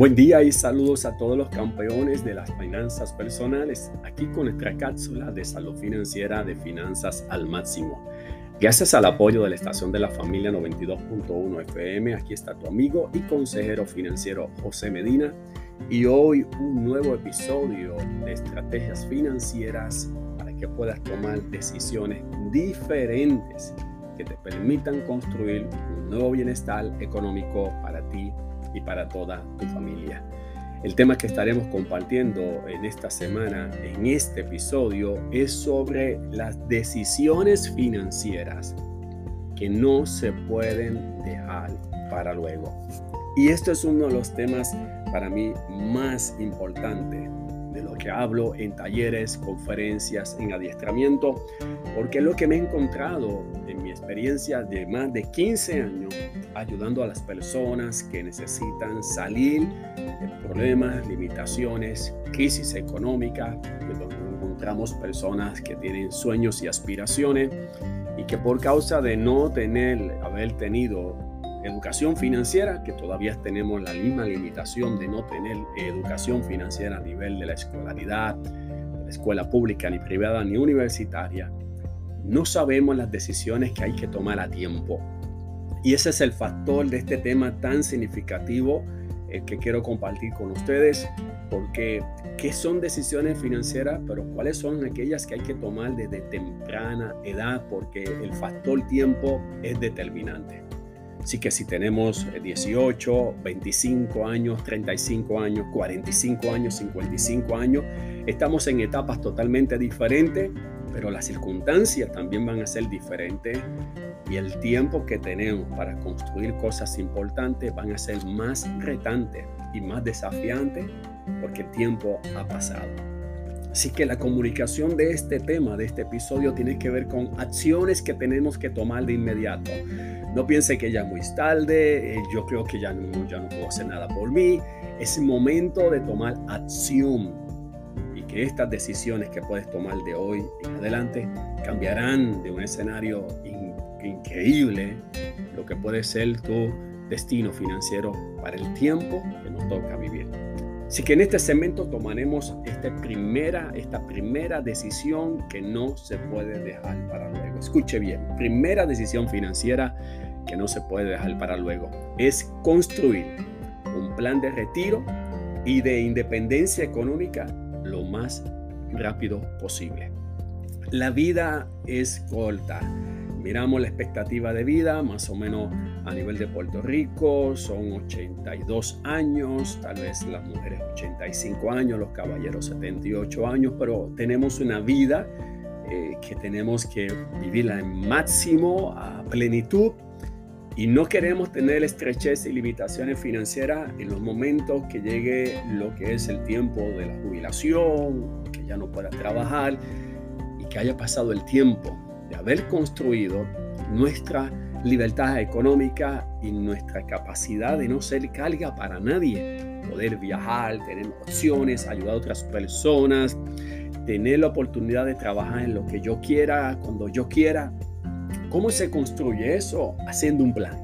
Buen día y saludos a todos los campeones de las finanzas personales, aquí con nuestra cápsula de salud financiera de finanzas al máximo. Gracias al apoyo de la estación de la familia 92.1 FM, aquí está tu amigo y consejero financiero José Medina y hoy un nuevo episodio de estrategias financieras para que puedas tomar decisiones diferentes que te permitan construir un nuevo bienestar económico para ti y para toda tu familia. El tema que estaremos compartiendo en esta semana, en este episodio, es sobre las decisiones financieras que no se pueden dejar para luego. Y esto es uno de los temas para mí más importantes de lo que hablo en talleres, conferencias, en adiestramiento, porque es lo que me he encontrado en mi experiencia de más de 15 años ayudando a las personas que necesitan salir de problemas, limitaciones, crisis económica, donde encontramos personas que tienen sueños y aspiraciones y que por causa de no tener, haber tenido educación financiera, que todavía tenemos la misma limitación de no tener educación financiera a nivel de la escolaridad, de la escuela pública, ni privada, ni universitaria. No sabemos las decisiones que hay que tomar a tiempo. Y ese es el factor de este tema tan significativo eh, que quiero compartir con ustedes, porque ¿qué son decisiones financieras? Pero ¿cuáles son aquellas que hay que tomar desde temprana edad? Porque el factor tiempo es determinante. Así que si tenemos 18, 25 años, 35 años, 45 años, 55 años, estamos en etapas totalmente diferentes, pero las circunstancias también van a ser diferentes y el tiempo que tenemos para construir cosas importantes van a ser más retantes y más desafiantes porque el tiempo ha pasado. Así que la comunicación de este tema, de este episodio, tiene que ver con acciones que tenemos que tomar de inmediato. No piense que ya es muy tarde, eh, yo creo que ya no, ya no puedo hacer nada por mí. Es momento de tomar acción que estas decisiones que puedes tomar de hoy en adelante cambiarán de un escenario increíble lo que puede ser tu destino financiero para el tiempo que nos toca vivir. Así que en este segmento tomaremos esta primera, esta primera decisión que no se puede dejar para luego. Escuche bien, primera decisión financiera que no se puede dejar para luego es construir un plan de retiro y de independencia económica lo más rápido posible. La vida es corta miramos la expectativa de vida, más o menos a nivel de Puerto Rico, son 82 años, tal vez las mujeres 85 años, los caballeros 78 años, pero tenemos una vida eh, que tenemos que vivirla en máximo, a plenitud, y no queremos tener estrechez y limitaciones financieras en los momentos que llegue lo que es el tiempo de la jubilación, que ya no pueda trabajar y que haya pasado el tiempo de haber construido nuestra libertad económica y nuestra capacidad de no ser carga para nadie. Poder viajar, tener opciones, ayudar a otras personas, tener la oportunidad de trabajar en lo que yo quiera, cuando yo quiera. ¿Cómo se construye eso? Haciendo un plan.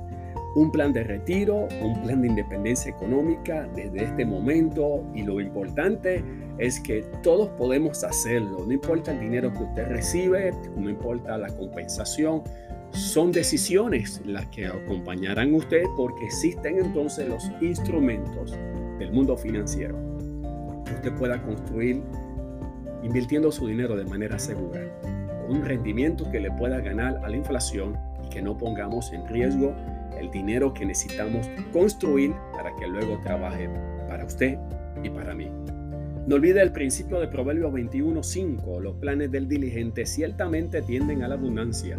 Un plan de retiro, un plan de independencia económica desde este momento y lo importante es que todos podemos hacerlo, no importa el dinero que usted recibe, no importa la compensación, son decisiones las que acompañarán a usted porque existen entonces los instrumentos del mundo financiero que usted pueda construir invirtiendo su dinero de manera segura, un rendimiento que le pueda ganar a la inflación y que no pongamos en riesgo el dinero que necesitamos construir para que luego trabaje para usted y para mí. No olvide el principio de Proverbios 21:5. Los planes del diligente ciertamente tienden a la abundancia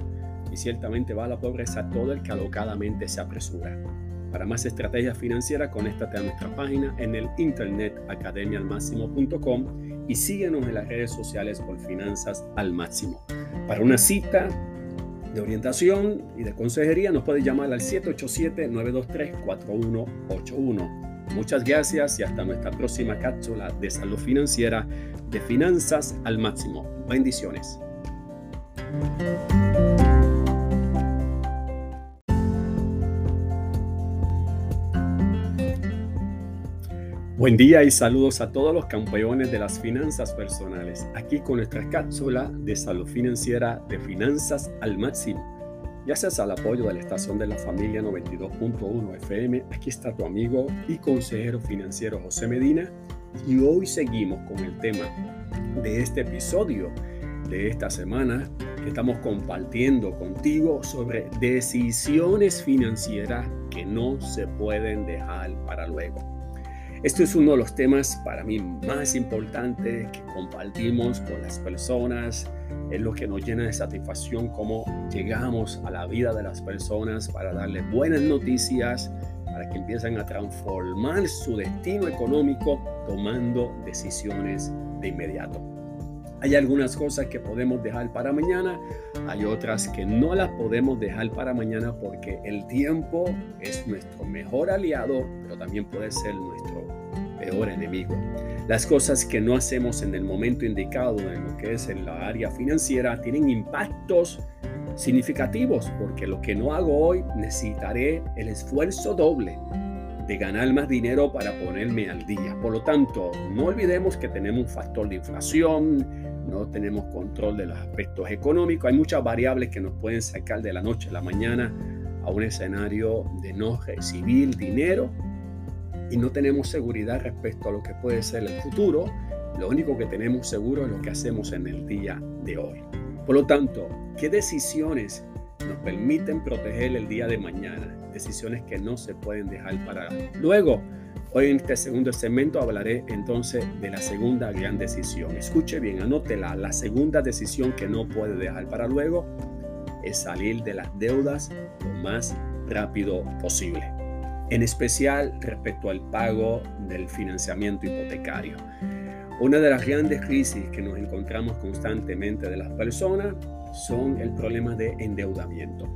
y ciertamente va a la pobreza todo el que alocadamente se apresura. Para más estrategias financieras, conéctate a nuestra página en el internet academialmáximo.com y síguenos en las redes sociales por Finanzas al Máximo. Para una cita de orientación y de consejería, nos puede llamar al 787-923-4181. Muchas gracias y hasta nuestra próxima cápsula de salud financiera de finanzas al máximo. Bendiciones. Buen día y saludos a todos los campeones de las finanzas personales, aquí con nuestra cápsula de salud financiera de finanzas al máximo. Gracias al apoyo de la estación de la familia 92.1 FM, aquí está tu amigo y consejero financiero José Medina y hoy seguimos con el tema de este episodio de esta semana que estamos compartiendo contigo sobre decisiones financieras que no se pueden dejar para luego. Esto es uno de los temas para mí más importantes que compartimos con las personas. Es lo que nos llena de satisfacción cómo llegamos a la vida de las personas para darles buenas noticias, para que empiecen a transformar su destino económico tomando decisiones de inmediato. Hay algunas cosas que podemos dejar para mañana, hay otras que no las podemos dejar para mañana porque el tiempo es nuestro mejor aliado, pero también puede ser nuestro peor enemigo. Las cosas que no hacemos en el momento indicado en lo que es en la área financiera tienen impactos significativos porque lo que no hago hoy necesitaré el esfuerzo doble de ganar más dinero para ponerme al día. Por lo tanto, no olvidemos que tenemos un factor de inflación, no tenemos control de los aspectos económicos, hay muchas variables que nos pueden sacar de la noche a la mañana a un escenario de no recibir dinero y no tenemos seguridad respecto a lo que puede ser el futuro. Lo único que tenemos seguro es lo que hacemos en el día de hoy. Por lo tanto, ¿qué decisiones nos permiten proteger el día de mañana? Decisiones que no se pueden dejar para luego. Hoy en este segundo segmento hablaré entonces de la segunda gran decisión. Escuche bien, anótela. La segunda decisión que no puede dejar para luego es salir de las deudas lo más rápido posible. En especial respecto al pago del financiamiento hipotecario. Una de las grandes crisis que nos encontramos constantemente de las personas son el problema de endeudamiento.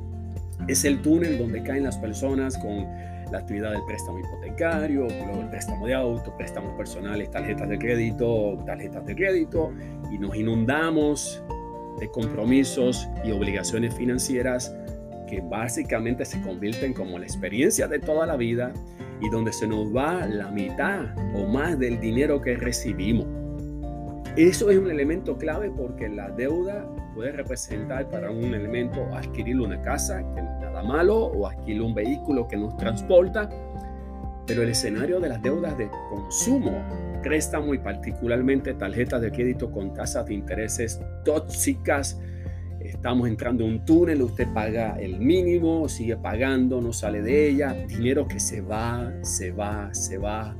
Es el túnel donde caen las personas con la actividad del préstamo hipotecario, luego el préstamo de auto, préstamos personales, tarjetas de crédito, tarjetas de crédito, y nos inundamos de compromisos y obligaciones financieras que básicamente se convierten como la experiencia de toda la vida y donde se nos va la mitad o más del dinero que recibimos. Eso es un elemento clave porque la deuda puede representar para un elemento adquirir una casa, que no es nada malo, o adquirir un vehículo que nos transporta, pero el escenario de las deudas de consumo, préstamo y particularmente tarjetas de crédito con tasas de intereses tóxicas, estamos entrando en un túnel, usted paga el mínimo, sigue pagando, no sale de ella, dinero que se va, se va, se va,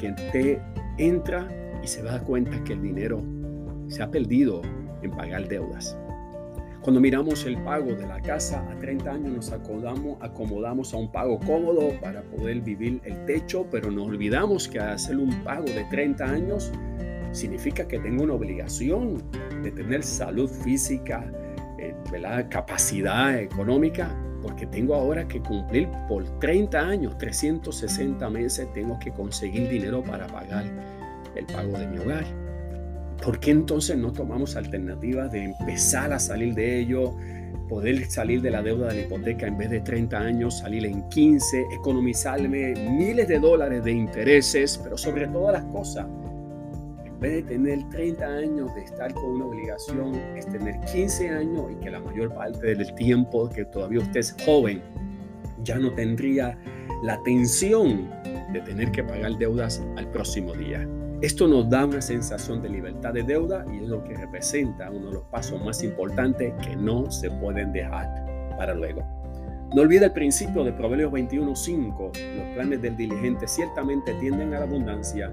que usted entra y se da cuenta que el dinero se ha perdido en pagar deudas. Cuando miramos el pago de la casa a 30 años nos acomodamos, acomodamos a un pago cómodo para poder vivir el techo, pero nos olvidamos que hacer un pago de 30 años significa que tengo una obligación de tener salud física, eh, capacidad económica, porque tengo ahora que cumplir por 30 años, 360 meses, tengo que conseguir dinero para pagar el pago de mi hogar. ¿Por qué entonces no tomamos alternativas de empezar a salir de ello, poder salir de la deuda de la hipoteca en vez de 30 años, salir en 15, economizarme miles de dólares de intereses, pero sobre todas las cosas, vez de tener 30 años de estar con una obligación, es tener 15 años y que la mayor parte del tiempo que todavía usted es joven, ya no tendría la tensión de tener que pagar deudas al próximo día. Esto nos da una sensación de libertad de deuda y es lo que representa uno de los pasos más importantes que no se pueden dejar para luego. No olvide el principio de Proverbios 21:5. Los planes del diligente ciertamente tienden a la abundancia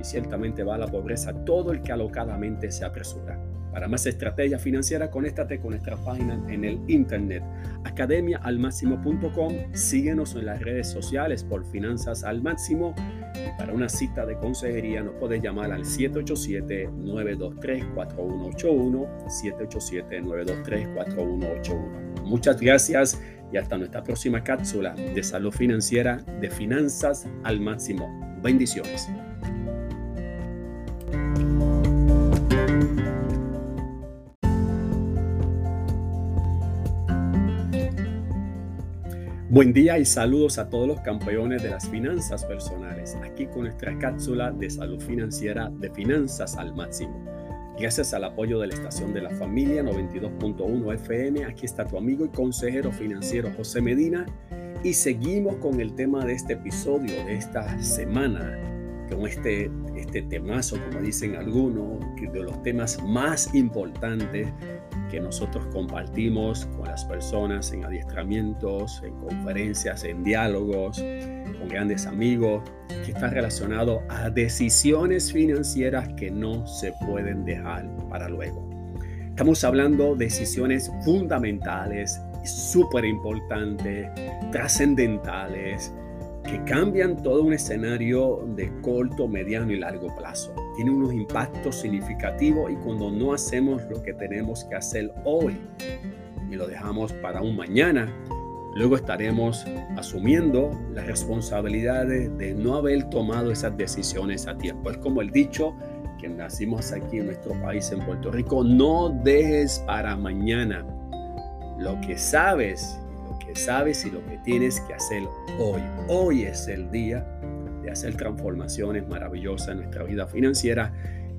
y ciertamente va a la pobreza todo el que alocadamente se apresura. Para más estrategia financiera, conéctate con nuestra página en el internet academiaalmáximo.com. Síguenos en las redes sociales por Finanzas al Máximo. Y para una cita de consejería nos puedes llamar al 787-923-4181. 787-923-4181. Muchas gracias y hasta nuestra próxima cápsula de salud financiera de Finanzas al Máximo. Bendiciones. Buen día y saludos a todos los campeones de las finanzas personales, aquí con nuestra cápsula de salud financiera de finanzas al máximo. Gracias al apoyo de la estación de la familia 92.1 FM, aquí está tu amigo y consejero financiero José Medina y seguimos con el tema de este episodio, de esta semana, con este, este temazo, como dicen algunos, de los temas más importantes que nosotros compartimos con las personas en adiestramientos, en conferencias, en diálogos, con grandes amigos, que está relacionado a decisiones financieras que no se pueden dejar para luego. Estamos hablando de decisiones fundamentales, súper importantes, trascendentales, que cambian todo un escenario de corto, mediano y largo plazo. Tiene unos impactos significativos y cuando no hacemos lo que tenemos que hacer hoy y lo dejamos para un mañana, luego estaremos asumiendo las responsabilidades de no haber tomado esas decisiones a tiempo. Es como el dicho que nacimos aquí en nuestro país, en Puerto Rico, no dejes para mañana lo que sabes sabes y lo que tienes que hacer hoy. Hoy es el día de hacer transformaciones maravillosas en nuestra vida financiera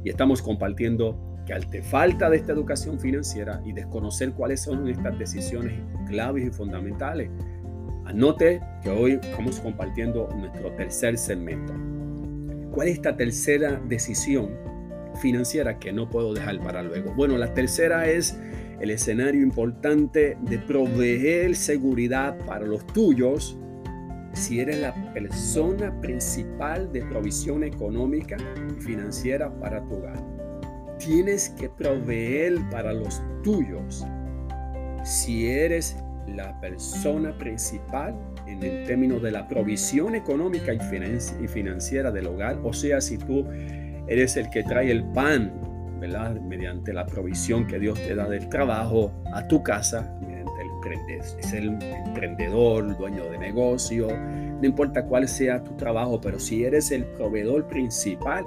y estamos compartiendo que al te falta de esta educación financiera y desconocer cuáles son estas decisiones claves y fundamentales, anote que hoy estamos compartiendo nuestro tercer segmento. ¿Cuál es esta tercera decisión financiera que no puedo dejar para luego? Bueno, la tercera es el escenario importante de proveer seguridad para los tuyos si eres la persona principal de provisión económica y financiera para tu hogar. Tienes que proveer para los tuyos si eres la persona principal en el término de la provisión económica y financiera del hogar, o sea, si tú eres el que trae el pan mediante la provisión que Dios te da del trabajo a tu casa, mediante el el emprendedor, dueño de negocio, no importa cuál sea tu trabajo, pero si eres el proveedor principal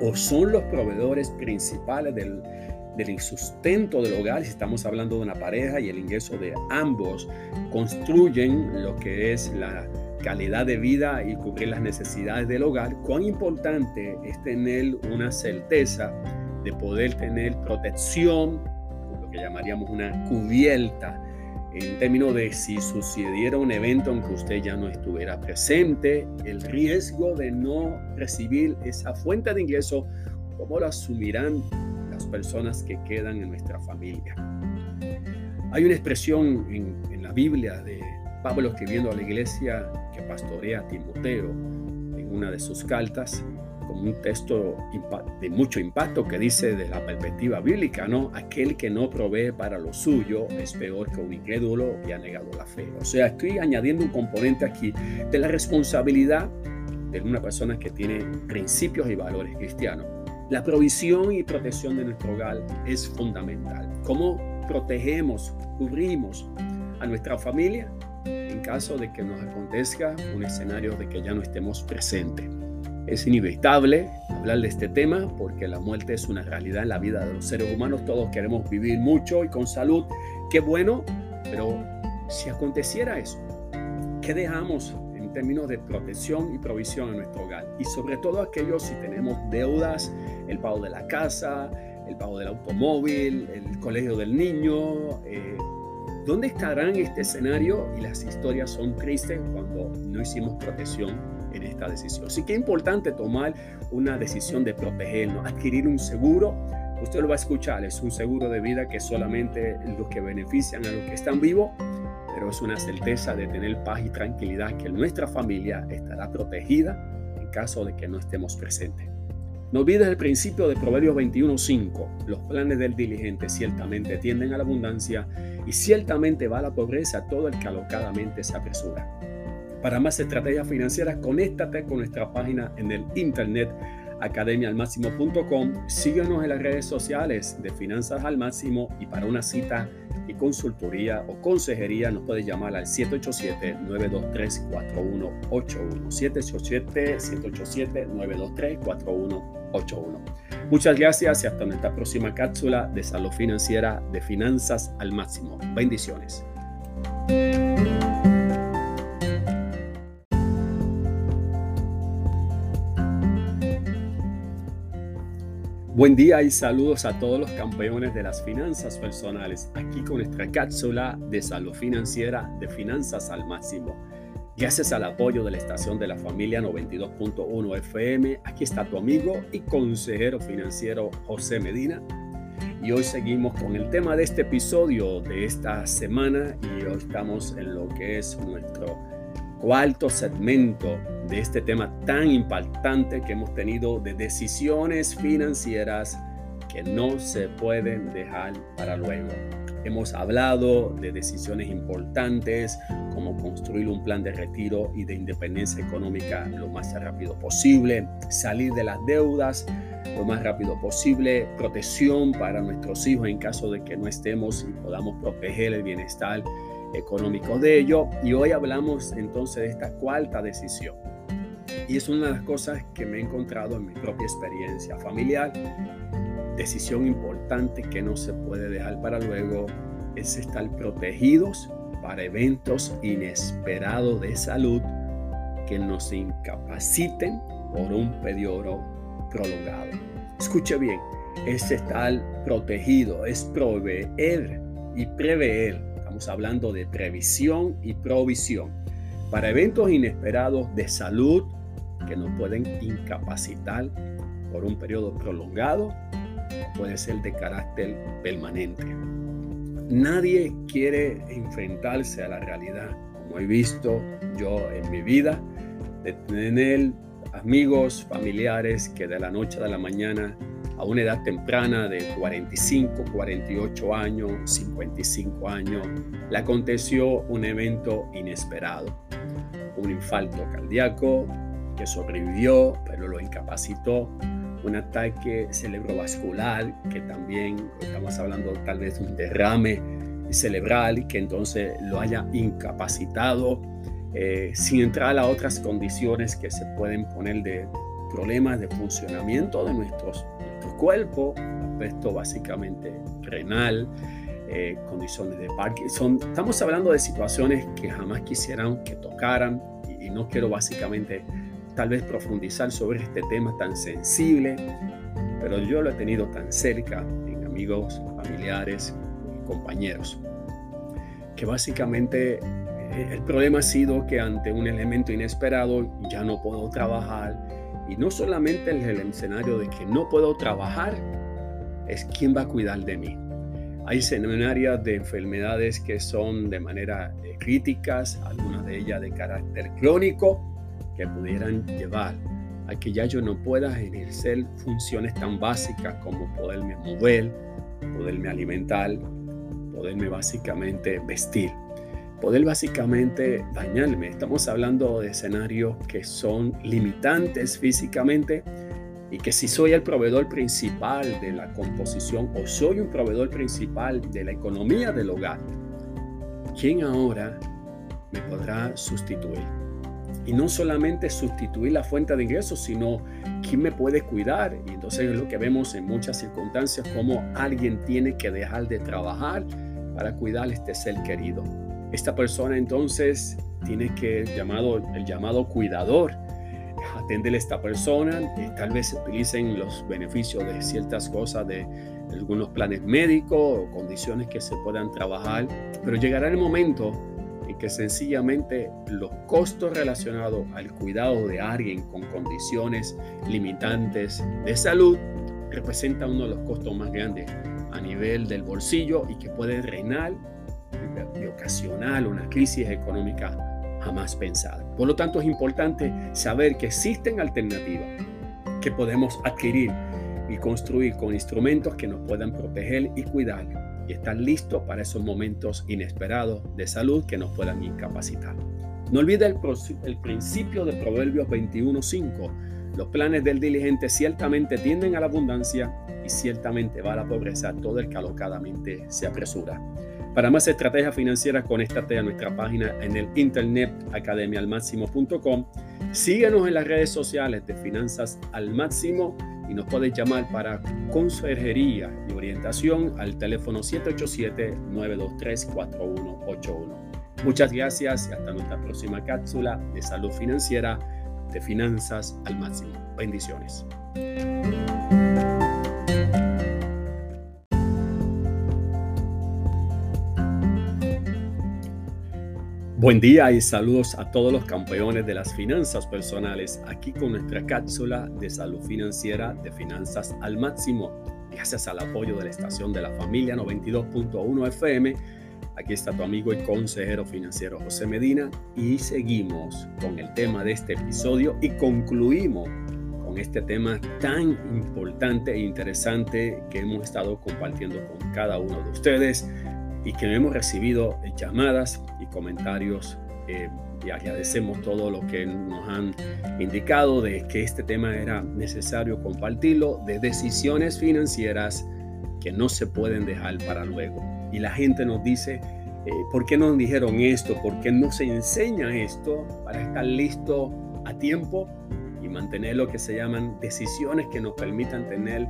o son los proveedores principales del, del sustento del hogar, si estamos hablando de una pareja y el ingreso de ambos construyen lo que es la calidad de vida y cubrir las necesidades del hogar, cuán importante es tener una certeza de poder tener protección, lo que llamaríamos una cubierta, en términos de si sucediera un evento en que usted ya no estuviera presente, el riesgo de no recibir esa fuente de ingreso, ¿cómo lo asumirán las personas que quedan en nuestra familia? Hay una expresión en, en la Biblia de Pablo escribiendo a la iglesia que pastorea a Timoteo en una de sus cartas, como un texto de mucho impacto que dice de la perspectiva bíblica, ¿no? Aquel que no provee para lo suyo es peor que un incrédulo y ha negado la fe. O sea, estoy añadiendo un componente aquí de la responsabilidad de una persona que tiene principios y valores cristianos. La provisión y protección de nuestro hogar es fundamental. ¿Cómo protegemos, cubrimos a nuestra familia en caso de que nos acontezca un escenario de que ya no estemos presentes? Es inevitable hablar de este tema porque la muerte es una realidad en la vida de los seres humanos. Todos queremos vivir mucho y con salud. Qué bueno, pero si aconteciera eso, ¿qué dejamos en términos de protección y provisión en nuestro hogar? Y sobre todo aquellos si tenemos deudas, el pago de la casa, el pago del automóvil, el colegio del niño. Eh, ¿Dónde estarán este escenario? Y las historias son tristes cuando no hicimos protección en esta decisión. Así que es importante tomar una decisión de protegernos, adquirir un seguro. Usted lo va a escuchar, es un seguro de vida que solamente los que benefician a los que están vivos, pero es una certeza de tener paz y tranquilidad que nuestra familia estará protegida en caso de que no estemos presentes. No olvides el principio de Proverbios 21:5. Los planes del diligente ciertamente tienden a la abundancia y ciertamente va a la pobreza todo el que alocadamente se apresura. Para más estrategias financieras, conéctate con nuestra página en el internet academialmáximo.com. Síguenos en las redes sociales de Finanzas al Máximo y para una cita y consultoría o consejería nos puedes llamar al 787-923-4181. 787-787-923-4181. Muchas gracias y hasta nuestra próxima cápsula de salud financiera de Finanzas al Máximo. Bendiciones. Buen día y saludos a todos los campeones de las finanzas personales, aquí con nuestra cápsula de salud financiera de finanzas al máximo. Gracias al apoyo de la estación de la familia 92.1 FM, aquí está tu amigo y consejero financiero José Medina. Y hoy seguimos con el tema de este episodio de esta semana y hoy estamos en lo que es nuestro cuarto segmento de este tema tan impactante que hemos tenido de decisiones financieras que no se pueden dejar para luego. Hemos hablado de decisiones importantes como construir un plan de retiro y de independencia económica lo más rápido posible, salir de las deudas lo más rápido posible, protección para nuestros hijos en caso de que no estemos y podamos proteger el bienestar económico de ello. Y hoy hablamos entonces de esta cuarta decisión. Y es una de las cosas que me he encontrado en mi propia experiencia familiar. Decisión importante que no se puede dejar para luego es estar protegidos para eventos inesperados de salud que nos incapaciten por un periodo prolongado. Escuche bien, es estar protegido, es proveer y prever hablando de previsión y provisión para eventos inesperados de salud que nos pueden incapacitar por un periodo prolongado puede ser de carácter permanente. Nadie quiere enfrentarse a la realidad, como he visto yo en mi vida, de tener amigos, familiares que de la noche a la mañana a una edad temprana de 45, 48 años, 55 años, le aconteció un evento inesperado, un infarto cardíaco que sobrevivió, pero lo incapacitó, un ataque cerebrovascular que también estamos hablando tal vez de un derrame cerebral que entonces lo haya incapacitado, eh, sin entrar a otras condiciones que se pueden poner de problemas de funcionamiento de nuestros cuerpo, aspecto básicamente renal, eh, condiciones de Parkinson. Estamos hablando de situaciones que jamás quisieran que tocaran y, y no quiero básicamente tal vez profundizar sobre este tema tan sensible, pero yo lo he tenido tan cerca en amigos, familiares, compañeros, que básicamente eh, el problema ha sido que ante un elemento inesperado ya no puedo trabajar y no solamente el escenario de que no puedo trabajar, es quién va a cuidar de mí. Hay seminarios de enfermedades que son de manera eh, críticas, algunas de ellas de carácter crónico, que pudieran llevar a que ya yo no pueda ejercer funciones tan básicas como poderme mover, poderme alimentar, poderme básicamente vestir poder básicamente dañarme. Estamos hablando de escenarios que son limitantes físicamente y que si soy el proveedor principal de la composición o soy un proveedor principal de la economía del hogar, ¿quién ahora me podrá sustituir? Y no solamente sustituir la fuente de ingresos, sino quién me puede cuidar. Y entonces es lo que vemos en muchas circunstancias, como alguien tiene que dejar de trabajar para cuidar a este ser querido. Esta persona entonces tiene que llamado, el llamado cuidador. Atender a esta persona, y tal vez utilicen los beneficios de ciertas cosas de algunos planes médicos o condiciones que se puedan trabajar, pero llegará el momento en que sencillamente los costos relacionados al cuidado de alguien con condiciones limitantes de salud representan uno de los costos más grandes a nivel del bolsillo y que puede reinar ocasional una crisis económica jamás pensada. Por lo tanto, es importante saber que existen alternativas que podemos adquirir y construir con instrumentos que nos puedan proteger y cuidar y estar listos para esos momentos inesperados de salud que nos puedan incapacitar. No olvide el, el principio de Proverbios 21.5. Los planes del diligente ciertamente tienden a la abundancia y ciertamente va a la pobreza todo el que alocadamente se apresura. Para más estrategias financieras, conéctate a nuestra página en el internet academialmáximo.com. Síguenos en las redes sociales de Finanzas al Máximo y nos puedes llamar para consejería y orientación al teléfono 787-923-4181. Muchas gracias y hasta nuestra próxima cápsula de salud financiera de Finanzas al Máximo. Bendiciones. Buen día y saludos a todos los campeones de las finanzas personales, aquí con nuestra cápsula de salud financiera de finanzas al máximo, gracias al apoyo de la estación de la familia 92.1 FM. Aquí está tu amigo y consejero financiero José Medina y seguimos con el tema de este episodio y concluimos con este tema tan importante e interesante que hemos estado compartiendo con cada uno de ustedes y que hemos recibido llamadas y comentarios eh, y agradecemos todo lo que nos han indicado de que este tema era necesario compartirlo, de decisiones financieras que no se pueden dejar para luego. Y la gente nos dice, eh, ¿por qué no nos dijeron esto? ¿Por qué no se enseña esto para estar listo a tiempo y mantener lo que se llaman decisiones que nos permitan tener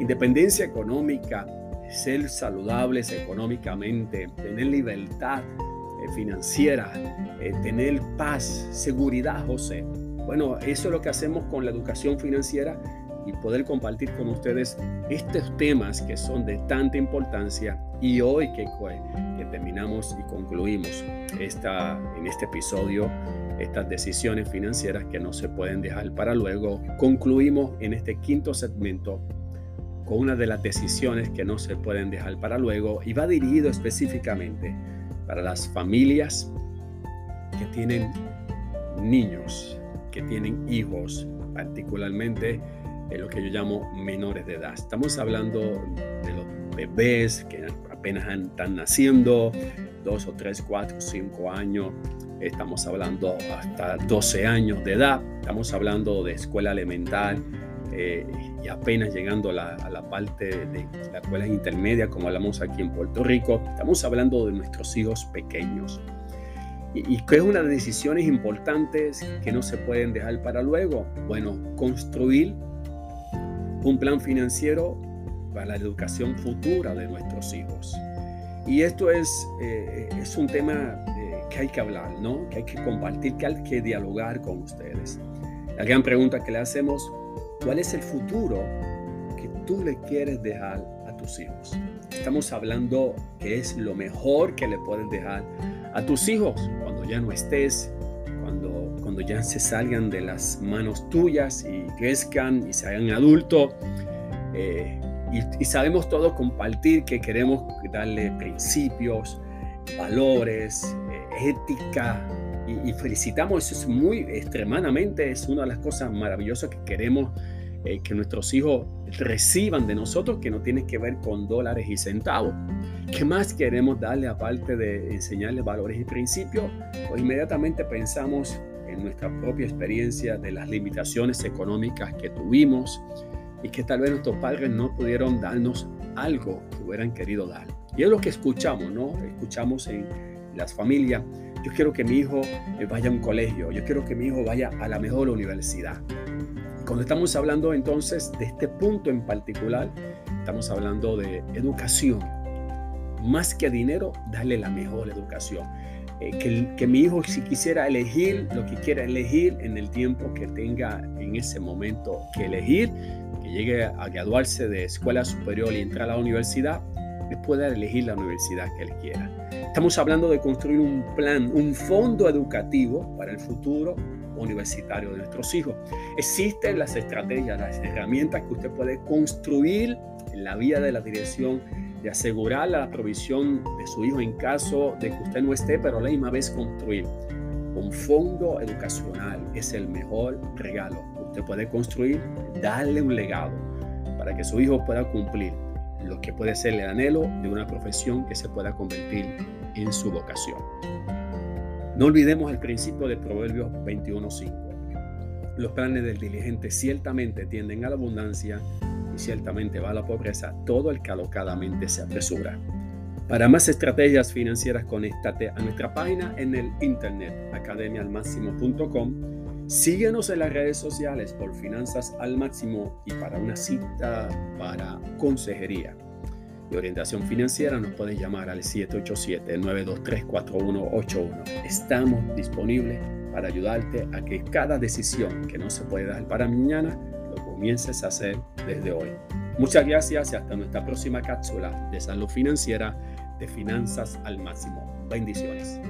independencia económica, ser saludables económicamente, tener libertad eh, financiera, eh, tener paz, seguridad, José. Bueno, eso es lo que hacemos con la educación financiera y poder compartir con ustedes estos temas que son de tanta importancia y hoy que, que terminamos y concluimos esta, en este episodio estas decisiones financieras que no se pueden dejar para luego, concluimos en este quinto segmento una de las decisiones que no se pueden dejar para luego y va dirigido específicamente para las familias que tienen niños, que tienen hijos, particularmente en lo que yo llamo menores de edad. Estamos hablando de los bebés que apenas están naciendo, dos o tres, cuatro, cinco años. Estamos hablando hasta 12 años de edad. Estamos hablando de escuela elemental eh, y apenas llegando a la, parte de la escuela intermedia, como hablamos aquí en Puerto Rico, estamos hablando de nuestros hijos pequeños. ¿Y, y qué es una de las decisiones importantes que no se pueden dejar para luego? Bueno, construir un plan financiero para la educación futura de nuestros hijos. Y esto es, eh, es un tema eh, que hay que hablar, ¿no? que hay que compartir, que hay que dialogar con ustedes. La gran pregunta que le hacemos, ¿Cuál es el futuro que tú le quieres dejar a tus hijos? Estamos hablando que es lo mejor que le puedes dejar a tus hijos cuando ya no estés, cuando, cuando ya se salgan de las manos tuyas y crezcan y se hagan adultos. Eh, y, sabemos todos compartir que queremos darle principios, valores, eh, ética, y, felicitamos, eso es muy extremadamente, es una de las cosas maravillosas que queremos eh, que nuestros hijos reciban de nosotros, que no tiene que ver con dólares y centavos. ¿Qué más queremos darle aparte de enseñarles valores y principios? Pues inmediatamente pensamos en nuestra propia experiencia de las limitaciones económicas que tuvimos y que tal vez nuestros padres no pudieron darnos algo que hubieran querido dar. Y es lo que escuchamos, ¿no? Escuchamos en las familias yo quiero que mi hijo eh, vaya a un colegio, yo quiero que mi hijo vaya a la mejor universidad. Cuando estamos hablando entonces de este punto en particular, estamos hablando de educación. Más que dinero, darle la mejor educación. Eh, que, que, mi hijo, si quisiera elegir lo que quiera elegir en el tiempo que tenga en ese momento que elegir, que llegue a graduarse de escuela superior y entrar a la universidad, pueda elegir la universidad que él quiera. Estamos hablando de construir un plan, un fondo educativo para el futuro universitario de nuestros hijos. Existen las estrategias, las herramientas que usted puede construir en la vía de la dirección de asegurar la provisión de su hijo en caso de que usted no esté, pero a la misma vez construir un fondo educacional es el mejor regalo usted puede construir, darle un legado para que su hijo pueda cumplir lo que puede ser el anhelo de una profesión que se pueda convertir su vocación. No olvidemos el principio de Proverbios 21.5. Los planes del diligente ciertamente tienden a la abundancia y ciertamente va a la pobreza todo el que alocadamente se apresura. Para más estrategias financieras, conéctate a nuestra página en el internet academialmáximo.com Síguenos en las redes sociales por Finanzas al Máximo y para una cita para consejería y orientación financiera nos puedes llamar al 787-923-4181. Estamos disponibles para ayudarte a que cada decisión que no se puede dar para mañana lo comiences a hacer desde hoy. Muchas gracias y hasta nuestra próxima cápsula de salud financiera de Finanzas al Máximo. Bendiciones.